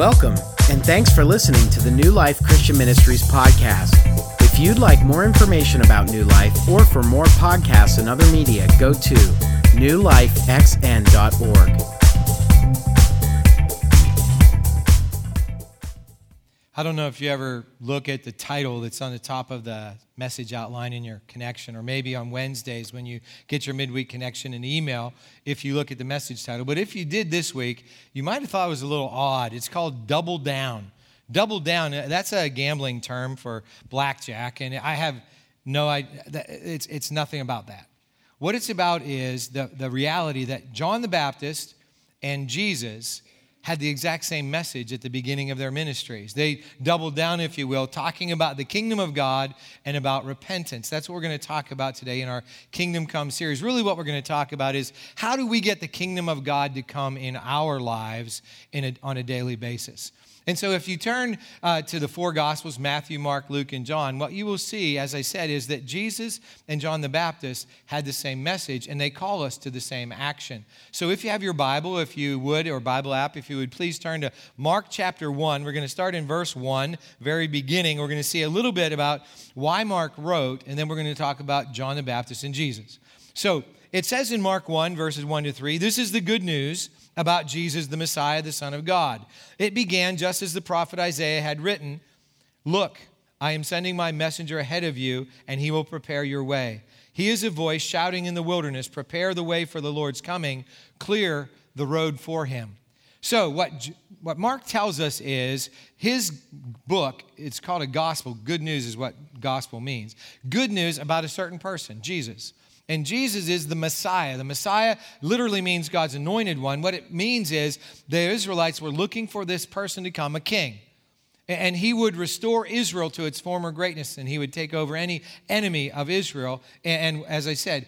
Welcome, and thanks for listening to the New Life Christian Ministries podcast. If you'd like more information about New Life or for more podcasts and other media, go to newlifexn.org. I don't know if you ever look at the title that's on the top of the message outline in your connection, or maybe on Wednesdays when you get your midweek connection and email, if you look at the message title. But if you did this week, you might have thought it was a little odd. It's called Double Down. Double Down, uh, that's a gambling term for blackjack, and I have no idea, it's, it's nothing about that. What it's about is the, the reality that John the Baptist and Jesus had the exact same message at the beginning of their ministries. They doubled down, if you will, talking about the kingdom of God and about repentance. That's what we're going to talk about today in our Kingdom Come series. Really, what we're going to talk about is how do we get the kingdom of God to come in our lives in a, on a daily basis? And so, if you turn uh, to the four Gospels Matthew, Mark, Luke, and John what you will see, as I said, is that Jesus and John the Baptist had the same message and they call us to the same action. So, if you have your Bible, if you would, or Bible app, if you would please turn to Mark chapter 1. We're going to start in verse 1, very beginning. We're going to see a little bit about why Mark wrote, and then we're going to talk about John the Baptist and Jesus. So, it says in Mark 1, verses 1 to 3, this is the good news about Jesus, the Messiah, the Son of God. It began just as the prophet Isaiah had written Look, I am sending my messenger ahead of you, and he will prepare your way. He is a voice shouting in the wilderness, Prepare the way for the Lord's coming, clear the road for him. So, what, what Mark tells us is his book, it's called a gospel. Good news is what gospel means. Good news about a certain person, Jesus. And Jesus is the Messiah. The Messiah literally means God's anointed one. What it means is the Israelites were looking for this person to come a king. And he would restore Israel to its former greatness, and he would take over any enemy of Israel. And as I said,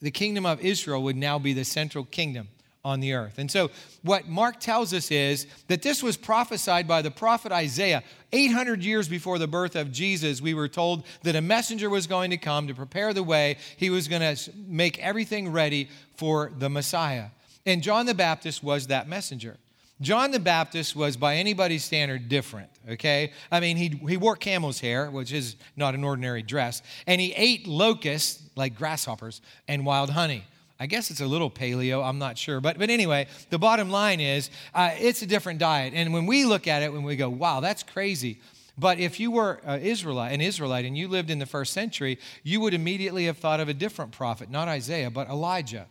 the kingdom of Israel would now be the central kingdom on the earth. And so, what Mark tells us is that this was prophesied by the prophet Isaiah. 800 years before the birth of Jesus, we were told that a messenger was going to come to prepare the way. He was going to make everything ready for the Messiah. And John the Baptist was that messenger. John the Baptist was, by anybody's standard, different, okay? I mean, he, he wore camel's hair, which is not an ordinary dress, and he ate locusts, like grasshoppers, and wild honey. I guess it's a little paleo, I'm not sure. But, but anyway, the bottom line is uh, it's a different diet. And when we look at it, when we go, wow, that's crazy. But if you were Israelite, an Israelite and you lived in the first century, you would immediately have thought of a different prophet, not Isaiah, but Elijah.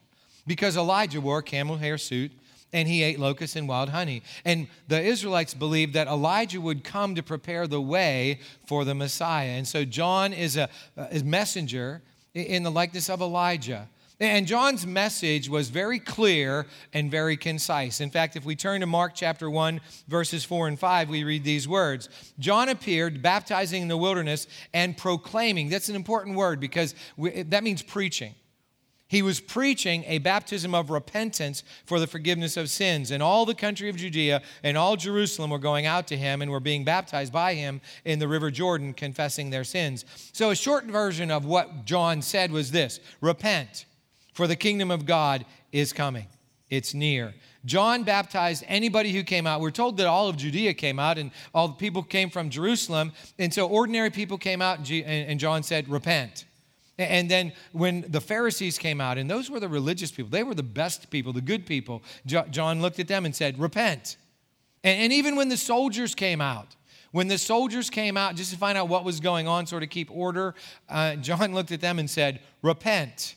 Because Elijah wore a camel hair suit and he ate locusts and wild honey. And the Israelites believed that Elijah would come to prepare the way for the Messiah. And so John is a, a messenger in the likeness of Elijah. And John's message was very clear and very concise. In fact, if we turn to Mark chapter 1, verses 4 and 5, we read these words John appeared, baptizing in the wilderness and proclaiming. That's an important word because we, that means preaching. He was preaching a baptism of repentance for the forgiveness of sins. And all the country of Judea and all Jerusalem were going out to him and were being baptized by him in the river Jordan, confessing their sins. So, a short version of what John said was this Repent for the kingdom of God is coming. It's near. John baptized anybody who came out. We're told that all of Judea came out and all the people came from Jerusalem. And so ordinary people came out, and John said, Repent. And then when the Pharisees came out, and those were the religious people, they were the best people, the good people, John looked at them and said, Repent. And even when the soldiers came out, when the soldiers came out just to find out what was going on, sort of keep order, uh, John looked at them and said, Repent.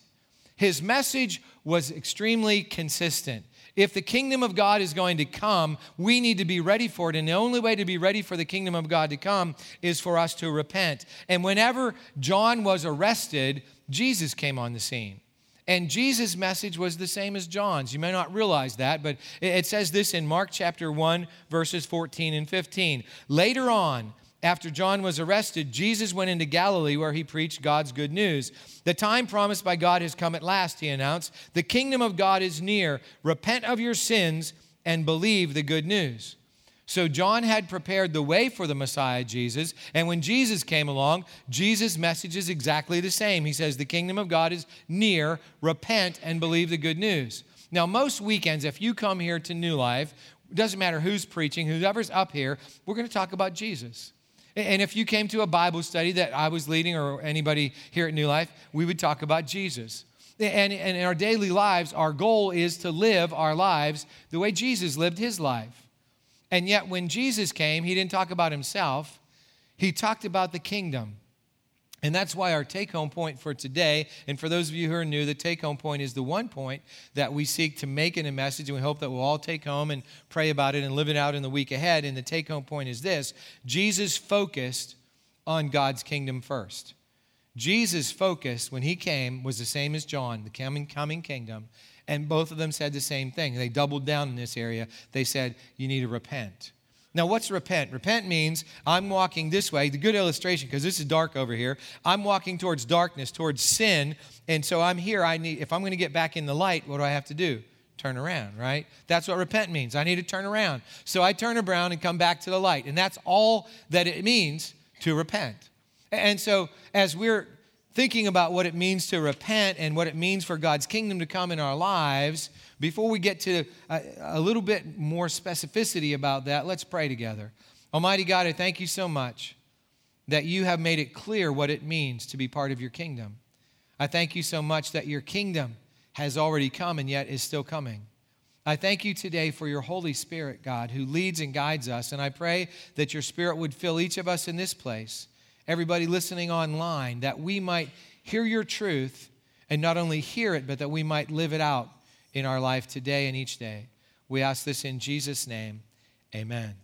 His message was extremely consistent. If the kingdom of God is going to come, we need to be ready for it. And the only way to be ready for the kingdom of God to come is for us to repent. And whenever John was arrested, Jesus came on the scene. And Jesus' message was the same as John's. You may not realize that, but it says this in Mark chapter 1, verses 14 and 15. Later on, after John was arrested, Jesus went into Galilee where he preached God's good news. The time promised by God has come at last, he announced. The kingdom of God is near. Repent of your sins and believe the good news. So John had prepared the way for the Messiah, Jesus. And when Jesus came along, Jesus' message is exactly the same. He says, The kingdom of God is near. Repent and believe the good news. Now, most weekends, if you come here to New Life, It doesn't matter who's preaching, whoever's up here, we're going to talk about Jesus. And if you came to a Bible study that I was leading or anybody here at New Life, we would talk about Jesus. And, and in our daily lives, our goal is to live our lives the way Jesus lived his life. And yet, when Jesus came, he didn't talk about himself, he talked about the kingdom. And that's why our take home point for today, and for those of you who are new, the take home point is the one point that we seek to make in a message, and we hope that we'll all take home and pray about it and live it out in the week ahead. And the take home point is this Jesus focused on God's kingdom first. Jesus' focus when he came was the same as John, the coming, coming kingdom, and both of them said the same thing. They doubled down in this area. They said, You need to repent. Now, what's repent? Repent means I'm walking this way. The good illustration, because this is dark over here. I'm walking towards darkness, towards sin. And so I'm here. I need, if I'm going to get back in the light, what do I have to do? Turn around, right? That's what repent means. I need to turn around. So I turn around and come back to the light. And that's all that it means to repent. And so as we're thinking about what it means to repent and what it means for God's kingdom to come in our lives, before we get to a, a, little bit more specificity about that, let's pray together. Almighty God, I thank you so much that you have made it clear what it means to be part of your kingdom. I thank you so much that your kingdom has already come and yet is still coming. I thank you today for your Holy Spirit, God, who leads and guides us. And I pray that your Spirit would fill each of us in this place everybody listening online, that we might hear your truth and not only hear it, but that we might live it out in our life today and each day. We ask this in Jesus' name. Amen.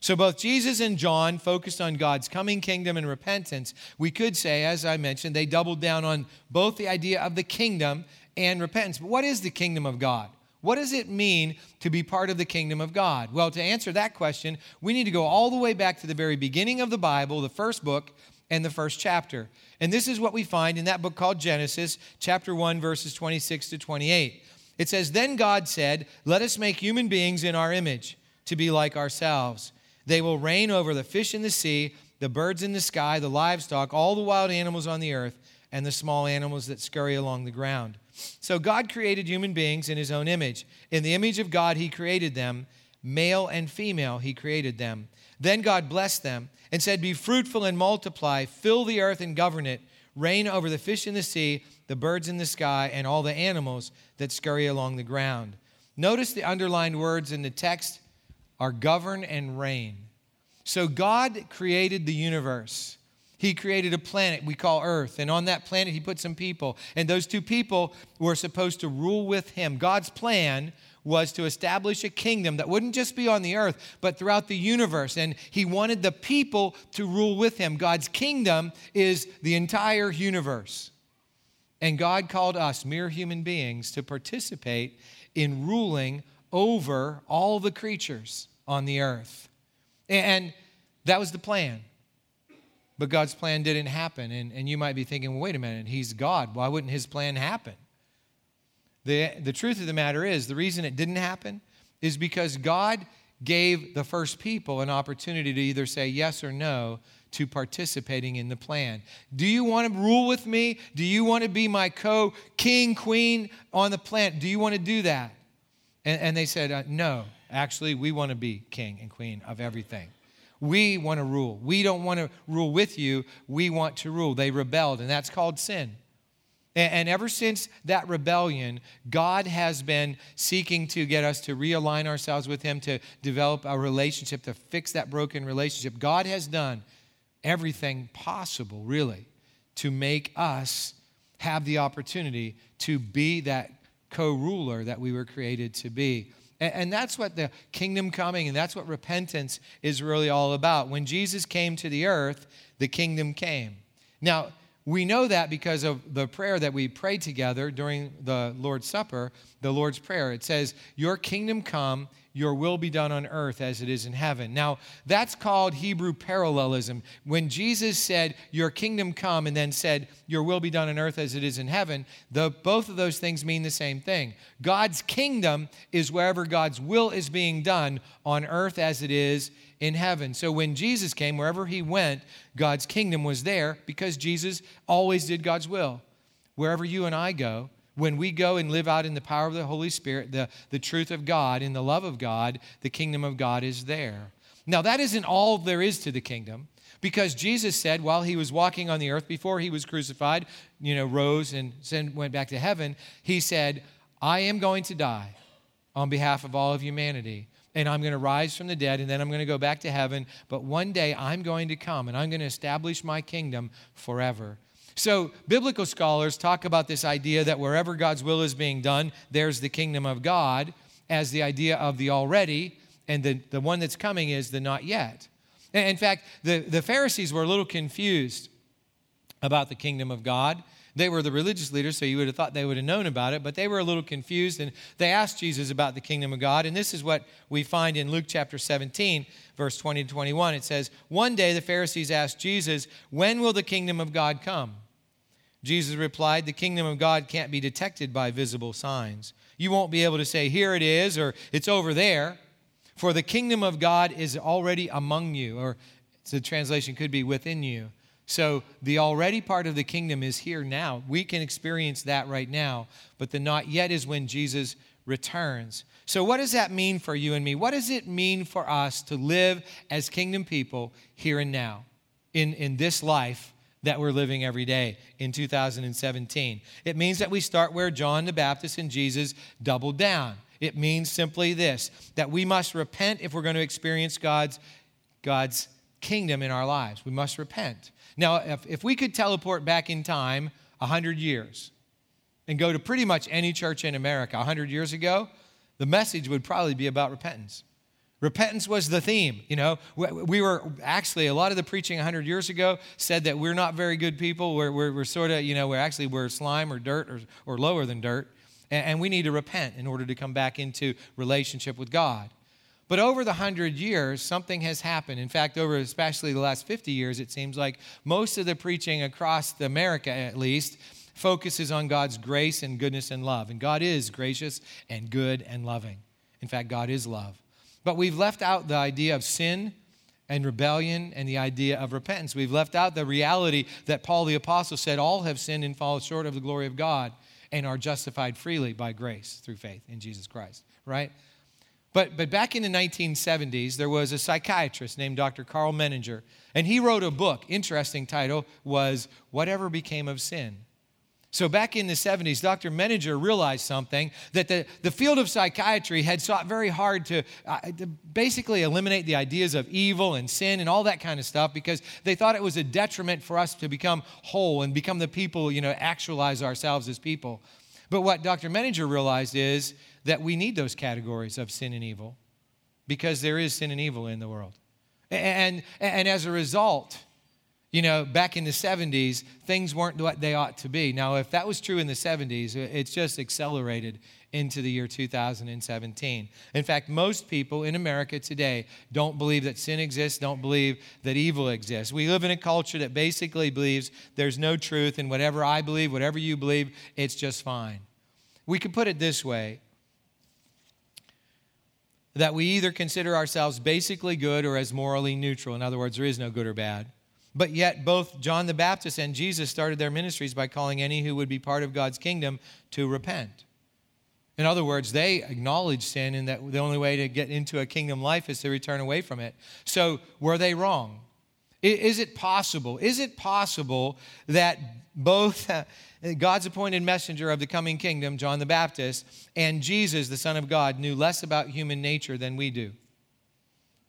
So, both Jesus and John focused on God's coming kingdom and repentance. We could say, as I mentioned, they doubled down on both the idea of the kingdom and repentance. But what is the kingdom of God? What does it mean to be part of the kingdom of God? Well, to answer that question, we need to go all the way back to the very beginning of the Bible, the first book and the first chapter. And this is what we find in that book called Genesis, chapter 1, verses 26 to 28. It says, Then God said, Let us make human beings in our image, to be like ourselves. They will reign over the fish in the sea, the birds in the sky, the livestock, all the wild animals on the earth, and the small animals that scurry along the ground. So God created human beings in his own image. In the image of God, he created them. Male and female, he created them. Then God blessed them and said, Be fruitful and multiply, fill the earth and govern it, reign over the fish in the sea, the birds in the sky, and all the animals that scurry along the ground. Notice the underlined words in the text are govern and reign. So God created the universe. He created a planet we call Earth, and on that planet, He put some people. And those two people were supposed to rule with Him. God's plan was to establish a kingdom that wouldn't just be on the earth, but throughout the universe. And He wanted the people to rule with Him. God's kingdom is the entire universe. And God called us, mere human beings, to participate in ruling over all the creatures on the earth. And that was the plan. But God's plan didn't happen. And, and you might be thinking, well, wait a minute, He's God. Why wouldn't His plan happen? The, the truth of the matter is, the reason it didn't happen is because God gave the first people an opportunity to either say yes or no to participating in the plan. Do you want to rule with me? Do you want to be my co king, queen on the planet? Do you want to do that? And, and they said, uh, no, actually, we want to be king and queen of everything. We want to rule. We don't want to rule with you. We want to rule. They rebelled, and that's called sin. And ever since that rebellion, God has been seeking to get us to realign ourselves with Him, to develop a relationship, to fix that broken relationship. God has done everything possible, really, to make us have the opportunity to be that co ruler that we were created to be. And that's what the kingdom coming and that's what repentance is really all about. When Jesus came to the earth, the kingdom came. Now, we know that because of the prayer that we prayed together during the Lord's Supper, the Lord's Prayer. It says, Your kingdom come, your will be done on earth as it is in heaven. Now, that's called Hebrew parallelism. When Jesus said, Your kingdom come, and then said, Your will be done on earth as it is in heaven, the, both of those things mean the same thing. God's kingdom is wherever God's will is being done on earth as it is in heaven. So when Jesus came, wherever he went, God's kingdom was there because Jesus always did God's will. Wherever you and I go, When we go and live out in the power of the Holy Spirit, the, the truth of God, in the love of God, the kingdom of God is there. Now, that isn't all there is to the kingdom because Jesus said while he was walking on the earth before he was crucified, you know, rose and went back to heaven, he said, I am going to die on behalf of all of humanity. And I'm going to rise from the dead, and then I'm going to go back to heaven. But one day I'm going to come, and I'm going to establish my kingdom forever. So, biblical scholars talk about this idea that wherever God's will is being done, there's the kingdom of God, as the idea of the already, and the, the one that's coming is the not yet. In fact, the, the Pharisees were a little confused about the kingdom of God. They were the religious leaders, so you would have thought they would have known about it, but they were a little confused and they asked Jesus about the kingdom of God. And this is what we find in Luke chapter 17, verse 20 to 21. It says, One day the Pharisees asked Jesus, When will the kingdom of God come? Jesus replied, The kingdom of God can't be detected by visible signs. You won't be able to say, Here it is, or it's over there, for the kingdom of God is already among you, or the translation could be within you. So the already part of the kingdom is here now. We can experience that right now, but the not yet is when Jesus returns. So, what does that mean for you and me? What does it mean for us to live as kingdom people here and now in, in this life that we're living every day in 2017. It means that we start where John the Baptist and Jesus doubled down. It means simply this that we must repent if we're going to experience God's, God's kingdom in our lives. We must repent. Now, if, if we could teleport back in time 100 years and go to pretty much any church in America 100 years ago, the message would probably be about repentance. Repentance was the theme. You know, we were actually, a lot of the preaching 100 years ago said that we're not very good people. We're, we're, we're sort of, you know, we're actually, we're slime or dirt or, or lower than dirt. And, and we need to repent in order to come back into relationship with God. But over the 100 years, something has happened. In fact, over especially the last 50 years, it seems like most of the preaching across America, at least, focuses on God's grace and goodness and love. And God is gracious and good and loving. In fact, God is love. But we've left out the idea of sin and rebellion and the idea of repentance. We've left out the reality that Paul the Apostle said, All have sinned and fall short of the glory of God and are justified freely by grace through faith in Jesus Christ, right? But, but back in the 1970s, there was a psychiatrist named Dr. Karl Menninger, and he wrote a book. Interesting title was Whatever Became of Sin. So, back in the 70s, Dr. Menninger realized something that the, the field of psychiatry had sought very hard to, uh, to basically eliminate the ideas of evil and sin and all that kind of stuff because they thought it was a detriment for us to become whole and become the people, you know, actualize ourselves as people. But what Dr. Menninger realized is that we need those categories of sin and evil because there is sin and evil in the world. And, and as a result, you know, back in the 70s, things weren't what they ought to be. Now, if that was true in the 70s, it's just accelerated into the year 2017. In fact, most people in America today don't believe that sin exists, don't believe that evil exists. We live in a culture that basically believes there's no truth, and whatever I believe, whatever you believe, it's just fine. We could put it this way that we either consider ourselves basically good or as morally neutral. In other words, there is no good or bad. But yet, both John the Baptist and Jesus started their ministries by calling any who would be part of God's kingdom to repent. In other words, they acknowledged sin and that the only way to get into a kingdom life is to return away from it. So, were they wrong? Is it possible? Is it possible that both God's appointed messenger of the coming kingdom, John the Baptist, and Jesus, the Son of God, knew less about human nature than we do?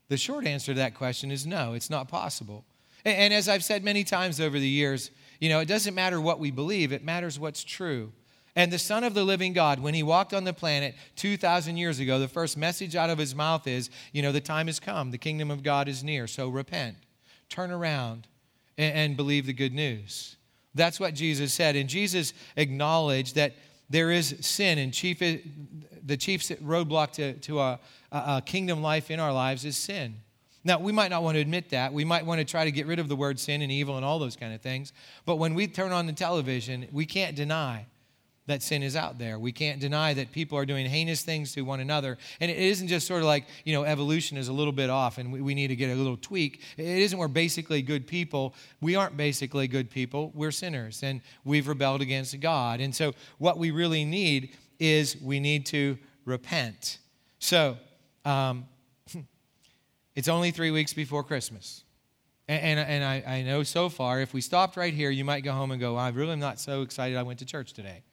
The short answer to that question is no, it's not possible. And as I've said many times over the years, you know, it doesn't matter what we believe, it matters what's true. And the Son of the living God, when he walked on the planet 2,000 years ago, the first message out of his mouth is, you know, the time has come, the kingdom of God is near, so repent, turn around, and, and believe the good news. That's what Jesus said. And Jesus acknowledged that there is sin, and chief, the chief roadblock to, to a, a kingdom life in our lives is sin. Now, we might not want to admit that. We might want to try to get rid of the word sin and evil and all those kind of things. But when we turn on the television, we can't deny that sin is out there. We can't deny that people are doing heinous things to one another. And it isn't just sort of like, you know, evolution is a little bit off and we, we need to get a little tweak. It isn't we're basically good people. We aren't basically good people. We're sinners and we've rebelled against God. And so what we really need is we need to repent. So, um, it's only three weeks before Christmas. And, and, and I, I, know so far, if we stopped right here, you might go home and go, I really am not so excited I went to church today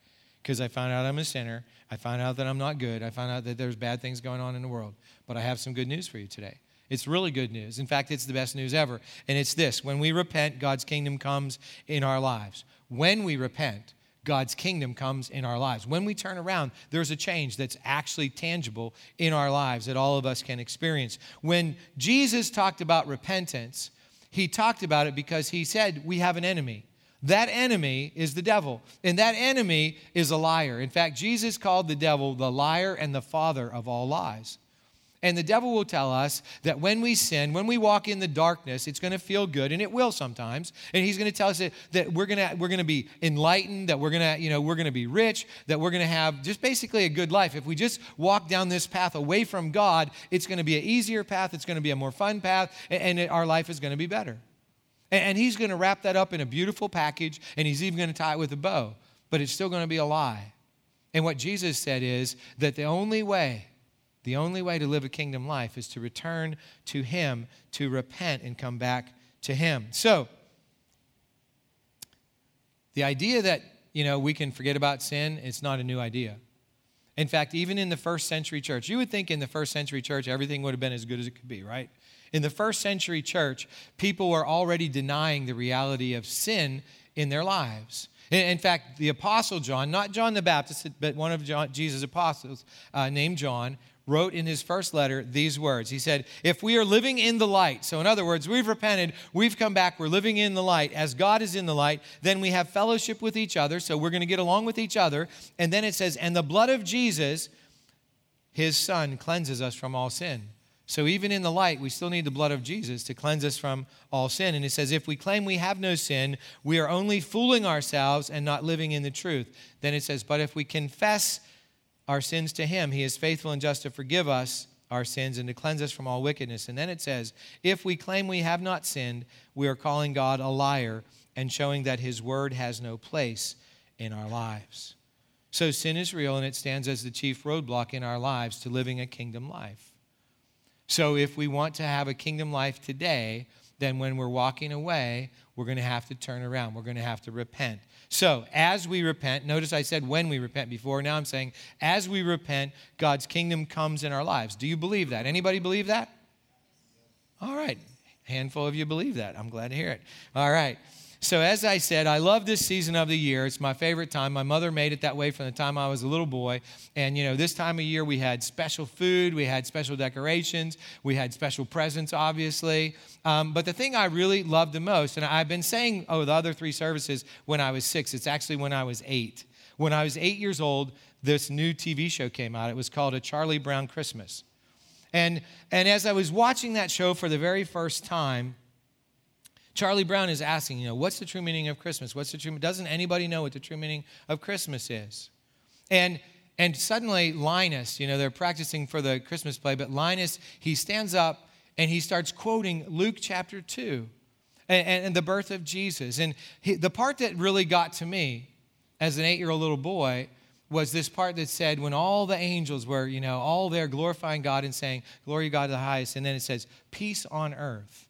because I found out I'm a sinner. I found out that I'm not good. I found out that there's bad things going on in the world. But I have some good news for you today. It's really good news. In fact, it's the best news ever. And it's this when we repent, God's kingdom comes in our lives. When we repent, God's kingdom comes in our lives. When we turn around, there's a change that's actually tangible in our lives that all of us can experience. When Jesus talked about repentance, he talked about it because he said, We have an enemy. That enemy is the devil, and that enemy is a liar. In fact, Jesus called the devil the liar and the father of all lies. And the devil will tell us that when we sin, when we walk in the darkness, it's going to feel good, and it will sometimes. And he's going to tell us that, we're going to we're going to be enlightened, that we're going to you know we're going to be rich, that we're going to have just basically a good life. If we just walk down this path away from God, it's going to be an easier path. It's going to be a more fun path, and our life is going to be better. And he's going to wrap that up in a beautiful package, and he's even going to tie it with a bow, but it's still going to be a lie. And what Jesus said is that the only way, the only way to live a kingdom life is to return to him, to repent and come back to him. So, the idea that, you know, we can forget about sin, it's not a new idea. In fact, even in the first century church, you would think in the first century church everything would have been as good as it could be, right? In the first century church, people were already denying the reality of sin in their lives. In fact, the Apostle John, not John the Baptist, but one of John, Jesus' apostles uh, named John, wrote in his first letter these words. He said, If we are living in the light, so in other words, we've repented, we've come back, we're living in the light, as God is in the light, then we have fellowship with each other, so we're going to get along with each other. And then it says, And the blood of Jesus, his son, cleanses us from all sin. So even in the light, we still need the blood of Jesus to cleanse us from all sin. And it says, if we claim we have no sin, we are only fooling ourselves and not living in the truth. Then it says, but if we confess our sins to him, he is faithful and just to forgive us our sins and to cleanse us from all wickedness. And then it says, if we claim we have not sinned, we are calling God a liar and showing that his word has no place in our lives. So sin is real and it stands as the chief roadblock in our lives to living a kingdom life. So if we want to have a kingdom life today, then when we're walking away, we're going to have to turn around. We're going to have to repent. So, as we repent, notice I said when we repent before. Now I'm saying as we repent, God's kingdom comes in our lives. Do you believe that? Anybody believe that? All right. Handful of you believe that. I'm glad to hear it. All right. So, as I said, I love this season of the year. It's my favorite time. My mother made it that way from the time I was a little boy. And, you know, this time of year we had special food, we had special decorations, we had special presents, obviously. Um, but the thing I really loved the most, and I've been saying, oh, the other three services when I was six, it's actually when I was eight. When I was eight years old, this new TV show came out. It was called A Charlie Brown Christmas. And, and as I was watching that show for the very first time, Charlie Brown is asking, you know, what's the true meaning of Christmas? What's the true doesn't anybody know what the true meaning of Christmas is? And and suddenly Linus, you know, they're practicing for the Christmas play, but Linus, he stands up and he starts quoting Luke chapter 2 and, and the birth of Jesus. And he, the part that really got to me as an eight year old little boy was this part that said, when all the angels were, you know, all there glorifying God and saying, Glory to God to the highest. And then it says, Peace on earth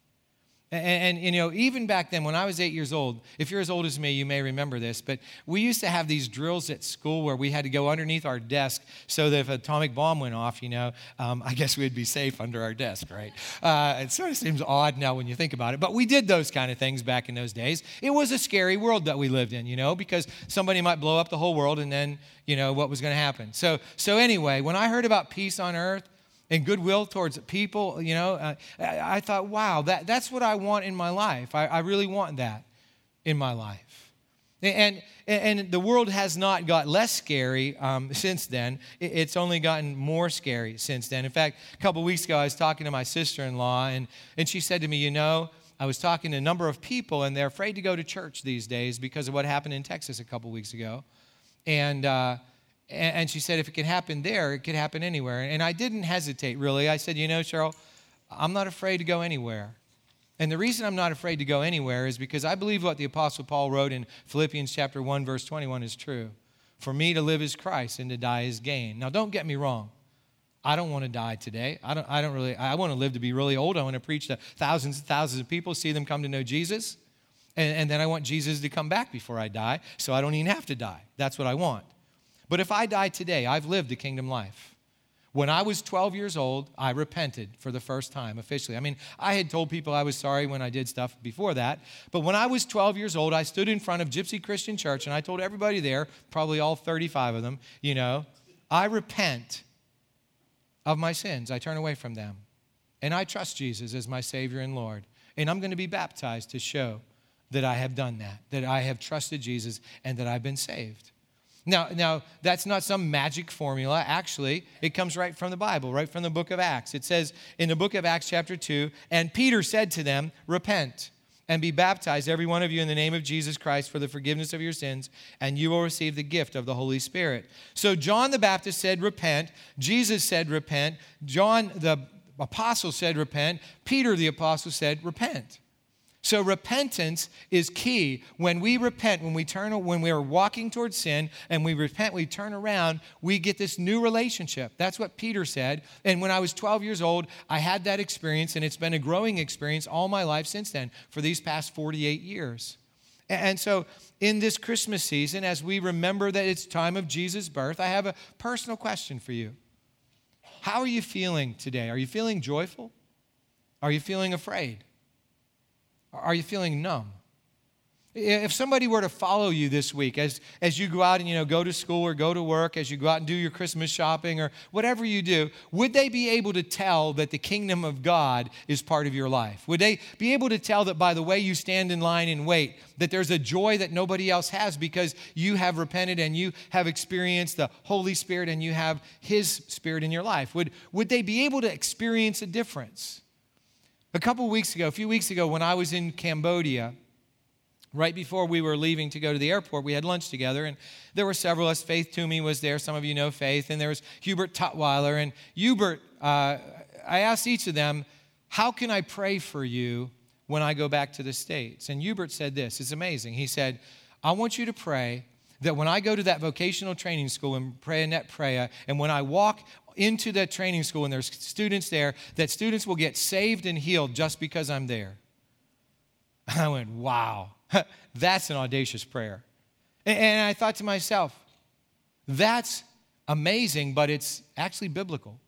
and, and, you know, even back then, when I was eight years old, if you're as old as me, you may remember this, but we used to have these drills at school where we had to go underneath our desk so that if an atomic bomb went off, you know, um, I guess we'd be safe under our desk, right? Uh, it sort of seems odd now when you think about it, but we did those kind of things back in those days. It was a scary world that we lived in, you know, because somebody might blow up the whole world and then, you know, what was going to happen. So, so anyway, when I heard about peace on earth, and goodwill towards people, you know, uh, I, I, thought, wow, that, that's what I want in my life. I, I really want that in my life. And, and, the world has not got less scary um, since then. It's only gotten more scary since then. In fact, a couple weeks ago, I was talking to my sister in law, and, and she said to me, You know, I was talking to a number of people, and they're afraid to go to church these days because of what happened in Texas a couple weeks ago. And, uh, and she said, if it could happen there, it could happen anywhere. And I didn't hesitate, really. I said, you know, Cheryl, I'm not afraid to go anywhere. And the reason I'm not afraid to go anywhere is because I believe what the Apostle Paul wrote in Philippians chapter 1, verse 21 is true. For me to live is Christ and to die is gain. Now, don't get me wrong. I don't want to die today. I don't, I don't really, I want to live to be really old. I want to preach to thousands and thousands of people, see them come to know Jesus. And, and then I want Jesus to come back before I die, so I don't even have to die. That's what I want. But if I die today, I've lived a kingdom life. When I was 12 years old, I repented for the first time officially. I mean, I had told people I was sorry when I did stuff before that. But when I was 12 years old, I stood in front of Gypsy Christian Church and I told everybody there, probably all 35 of them, you know, I repent of my sins. I turn away from them. And I trust Jesus as my Savior and Lord. And I'm going to be baptized to show that I have done that, that I have trusted Jesus and that I've been saved. Now, now, that's not some magic formula. Actually, it comes right from the Bible, right from the book of Acts. It says in the book of Acts, chapter 2, and Peter said to them, Repent and be baptized, every one of you, in the name of Jesus Christ for the forgiveness of your sins, and you will receive the gift of the Holy Spirit. So, John the Baptist said, Repent. Jesus said, Repent. John the apostle said, Repent. Peter the apostle said, Repent. So repentance is key. When we repent, when we turn when we are walking towards sin and we repent, we turn around, we get this new relationship. That's what Peter said. And when I was 12 years old, I had that experience and it's been a growing experience all my life since then for these past 48 years. And so in this Christmas season as we remember that it's time of Jesus' birth, I have a personal question for you. How are you feeling today? Are you feeling joyful? Are you feeling afraid? Are you feeling numb? If somebody were to follow you this week as, as you go out and you know go to school or go to work, as you go out and do your Christmas shopping or whatever you do, would they be able to tell that the kingdom of God is part of your life? Would they be able to tell that by the way you stand in line and wait, that there's a joy that nobody else has because you have repented and you have experienced the Holy Spirit and you have His Spirit in your life? Would, would they be able to experience a difference? A couple weeks ago, a few weeks ago, when I was in Cambodia, right before we were leaving to go to the airport, we had lunch together, and there were several of us. Faith Toomey was there. Some of you know Faith. And there was Hubert Tutwiler. And Hubert, uh, I asked each of them, How can I pray for you when I go back to the States? And Hubert said this it's amazing. He said, I want you to pray that when I go to that vocational training school and pray a net prayer, and when I walk into that training school and there's students there, that students will get saved and healed just because I'm there. I went, wow, that's an audacious prayer. And I thought to myself, that's amazing, but it's actually biblical.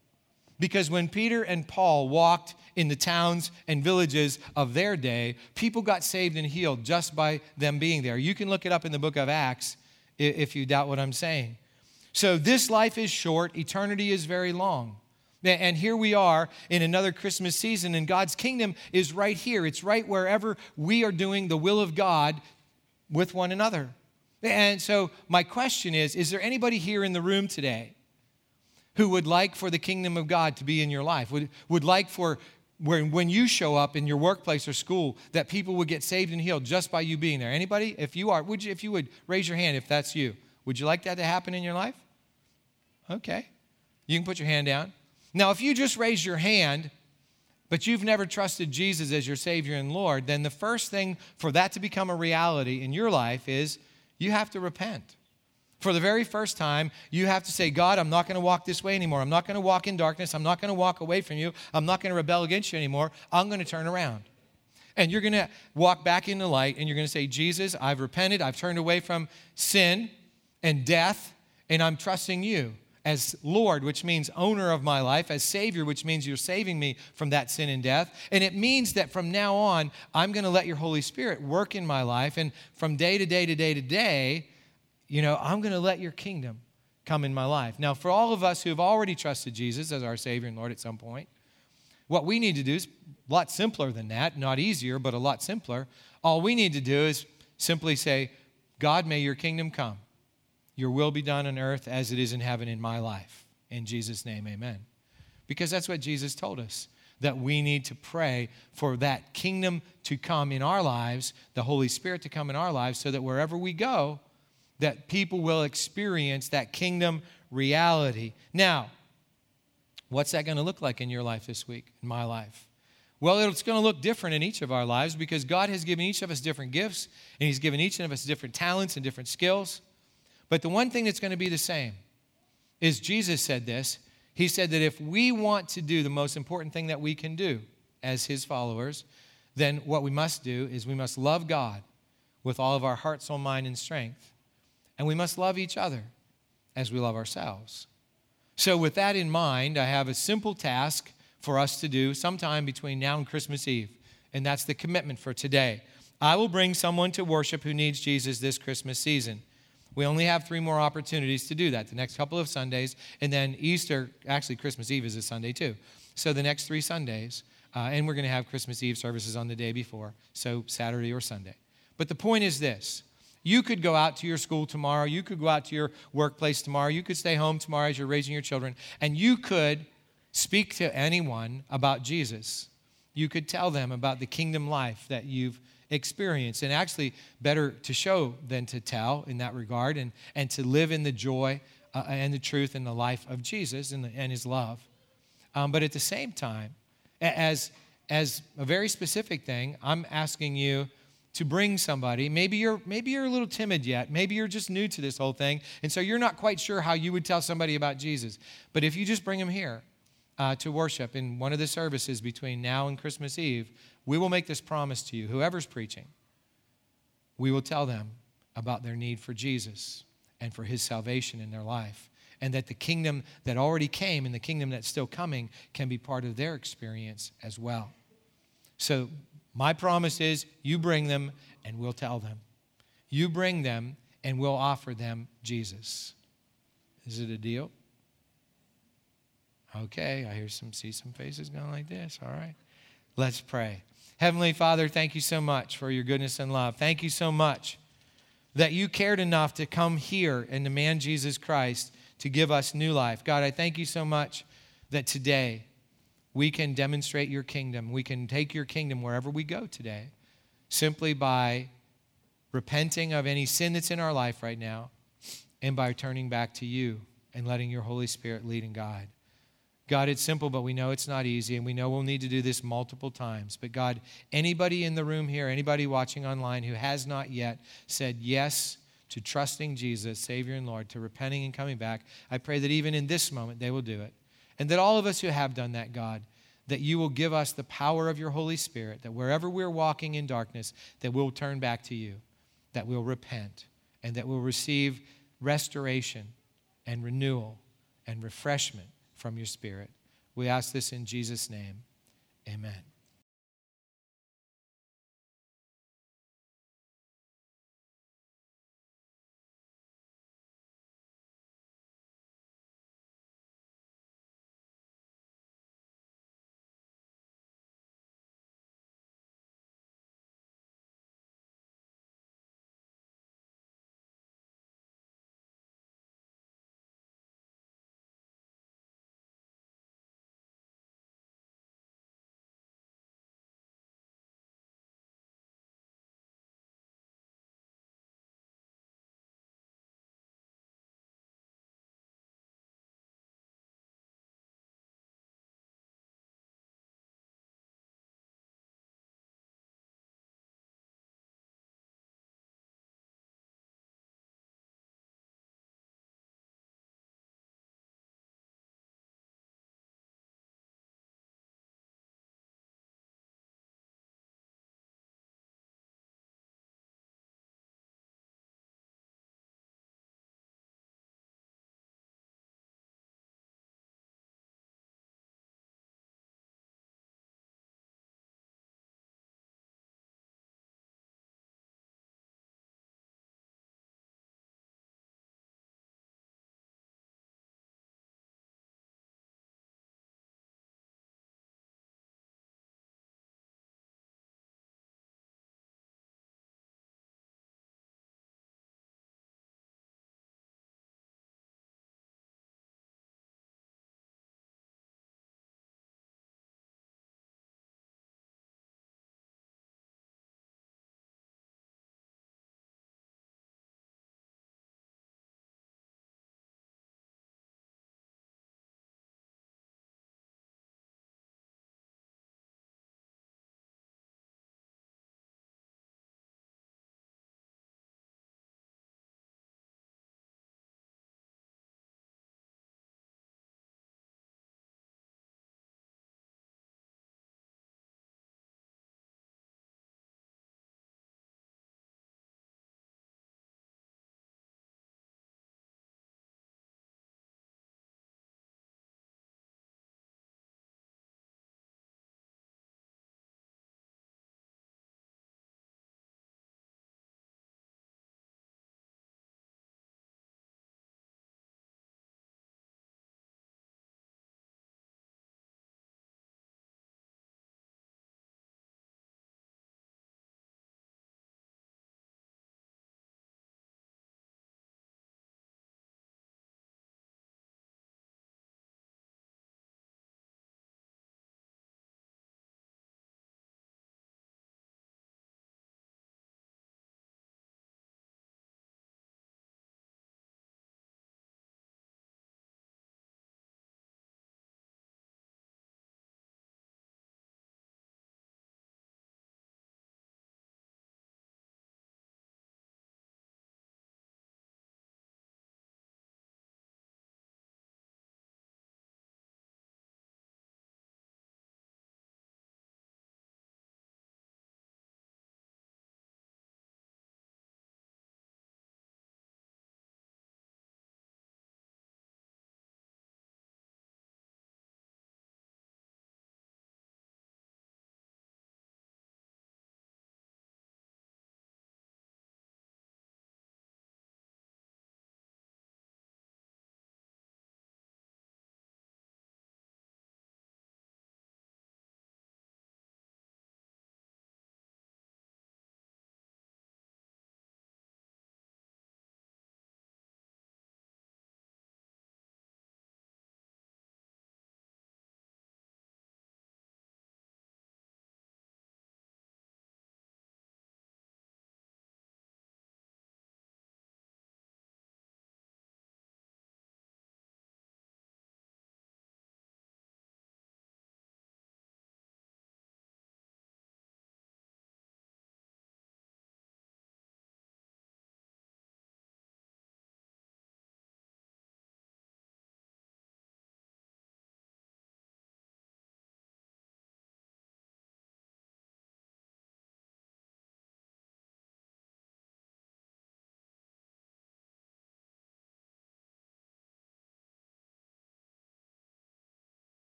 Because when Peter and Paul walked in the towns and villages of their day, people got saved and healed just by them being there. You can look it up in the book of Acts if you doubt what I'm saying. So this life is short, eternity is very long. And here we are in another Christmas season, and God's kingdom is right here. It's right wherever we are doing the will of God with one another. And so, my question is Is there anybody here in the room today who would like for the kingdom of God to be in your life? Would, would like for when, when you show up in your workplace or school that people would get saved and healed just by you being there? Anybody? If you are, would you, if you would raise your hand if that's you, would you like that to happen in your life? Okay. You can put your hand down. Now, if you just raise your hand, but you've never trusted Jesus as your Savior and Lord, then the first thing for that to become a reality in your life is you have to repent. For the very first time, you have to say, God, I'm not going to walk this way anymore. I'm not going to walk in darkness. I'm not going to walk away from you. I'm not going to rebel against you anymore. I'm going to turn around. And you're going to walk back in the light and you're going to say, Jesus, I've repented. I've turned away from sin and death, and I'm trusting you as Lord, which means owner of my life, as Savior, which means you're saving me from that sin and death. And it means that from now on, I'm going to let your Holy Spirit work in my life. And from day to day to day to day, you know, I'm going to let your kingdom come in my life. Now, for all of us who have already trusted Jesus as our Savior and Lord at some point, what we need to do is a lot simpler than that, not easier, but a lot simpler. All we need to do is simply say, God, may your kingdom come. Your will be done on earth as it is in heaven in my life. In Jesus' name, amen. Because that's what Jesus told us that we need to pray for that kingdom to come in our lives, the Holy Spirit to come in our lives, so that wherever we go, that people will experience that kingdom reality. Now, what's that going to look like in your life this week, in my life? Well, it's going to look different in each of our lives because God has given each of us different gifts and He's given each of us different talents and different skills. But the one thing that's going to be the same is Jesus said this. He said that if we want to do the most important thing that we can do as His followers, then what we must do is we must love God with all of our heart, soul, mind, and strength. And we must love each other as we love ourselves. So, with that in mind, I have a simple task for us to do sometime between now and Christmas Eve, and that's the commitment for today. I will bring someone to worship who needs Jesus this Christmas season. We only have three more opportunities to do that the next couple of Sundays, and then Easter, actually, Christmas Eve is a Sunday too. So, the next three Sundays, uh, and we're going to have Christmas Eve services on the day before, so Saturday or Sunday. But the point is this you could go out to your school tomorrow. You could go out to your workplace tomorrow. You could stay home tomorrow as you're raising your children. And you could speak to anyone about Jesus. You could tell them about the kingdom life that you've experienced. And actually, better to show than to tell in that regard and, and to live in the joy uh, and the truth and the life of Jesus and, the, and his love. Um, but at the same time, as, as a very specific thing, I'm asking you to bring somebody. Maybe you're maybe you're a little timid yet. Maybe you're just new to this whole thing, and so you're not quite sure how you would tell somebody about Jesus. But if you just bring them here uh, to worship in one of the services between now and Christmas Eve, we will make this promise to you. Whoever's preaching, we will tell them about their need for Jesus and for His salvation in their life. And that the kingdom that already came and the kingdom that's still coming can be part of their experience as well. So my promise is you bring them and we'll tell them. You bring them and we'll offer them Jesus. Is it a deal? Okay, I hear some see some faces going like this. All right. Let's pray. Heavenly Father, thank you so much for your goodness and love. Thank you so much that you cared enough to come here and demand Jesus Christ to give us new life. God, I thank you so much that today we can demonstrate your kingdom. We can take your kingdom wherever we go today simply by repenting of any sin that's in our life right now and by turning back to you and letting your Holy Spirit lead and guide. God, it's simple, but we know it's not easy, and we know we'll need to do this multiple times. But God, anybody in the room here, anybody watching online who has not yet said yes to trusting Jesus, Savior and Lord, to repenting and coming back, I pray that even in this moment they will do it. And that all of us who have done that, God, that you will give us the power of your Holy Spirit, that wherever we're walking in darkness, that we'll turn back to you, that we'll repent, and that we'll receive restoration and renewal and refreshment from your Spirit. We ask this in Jesus' name. Amen.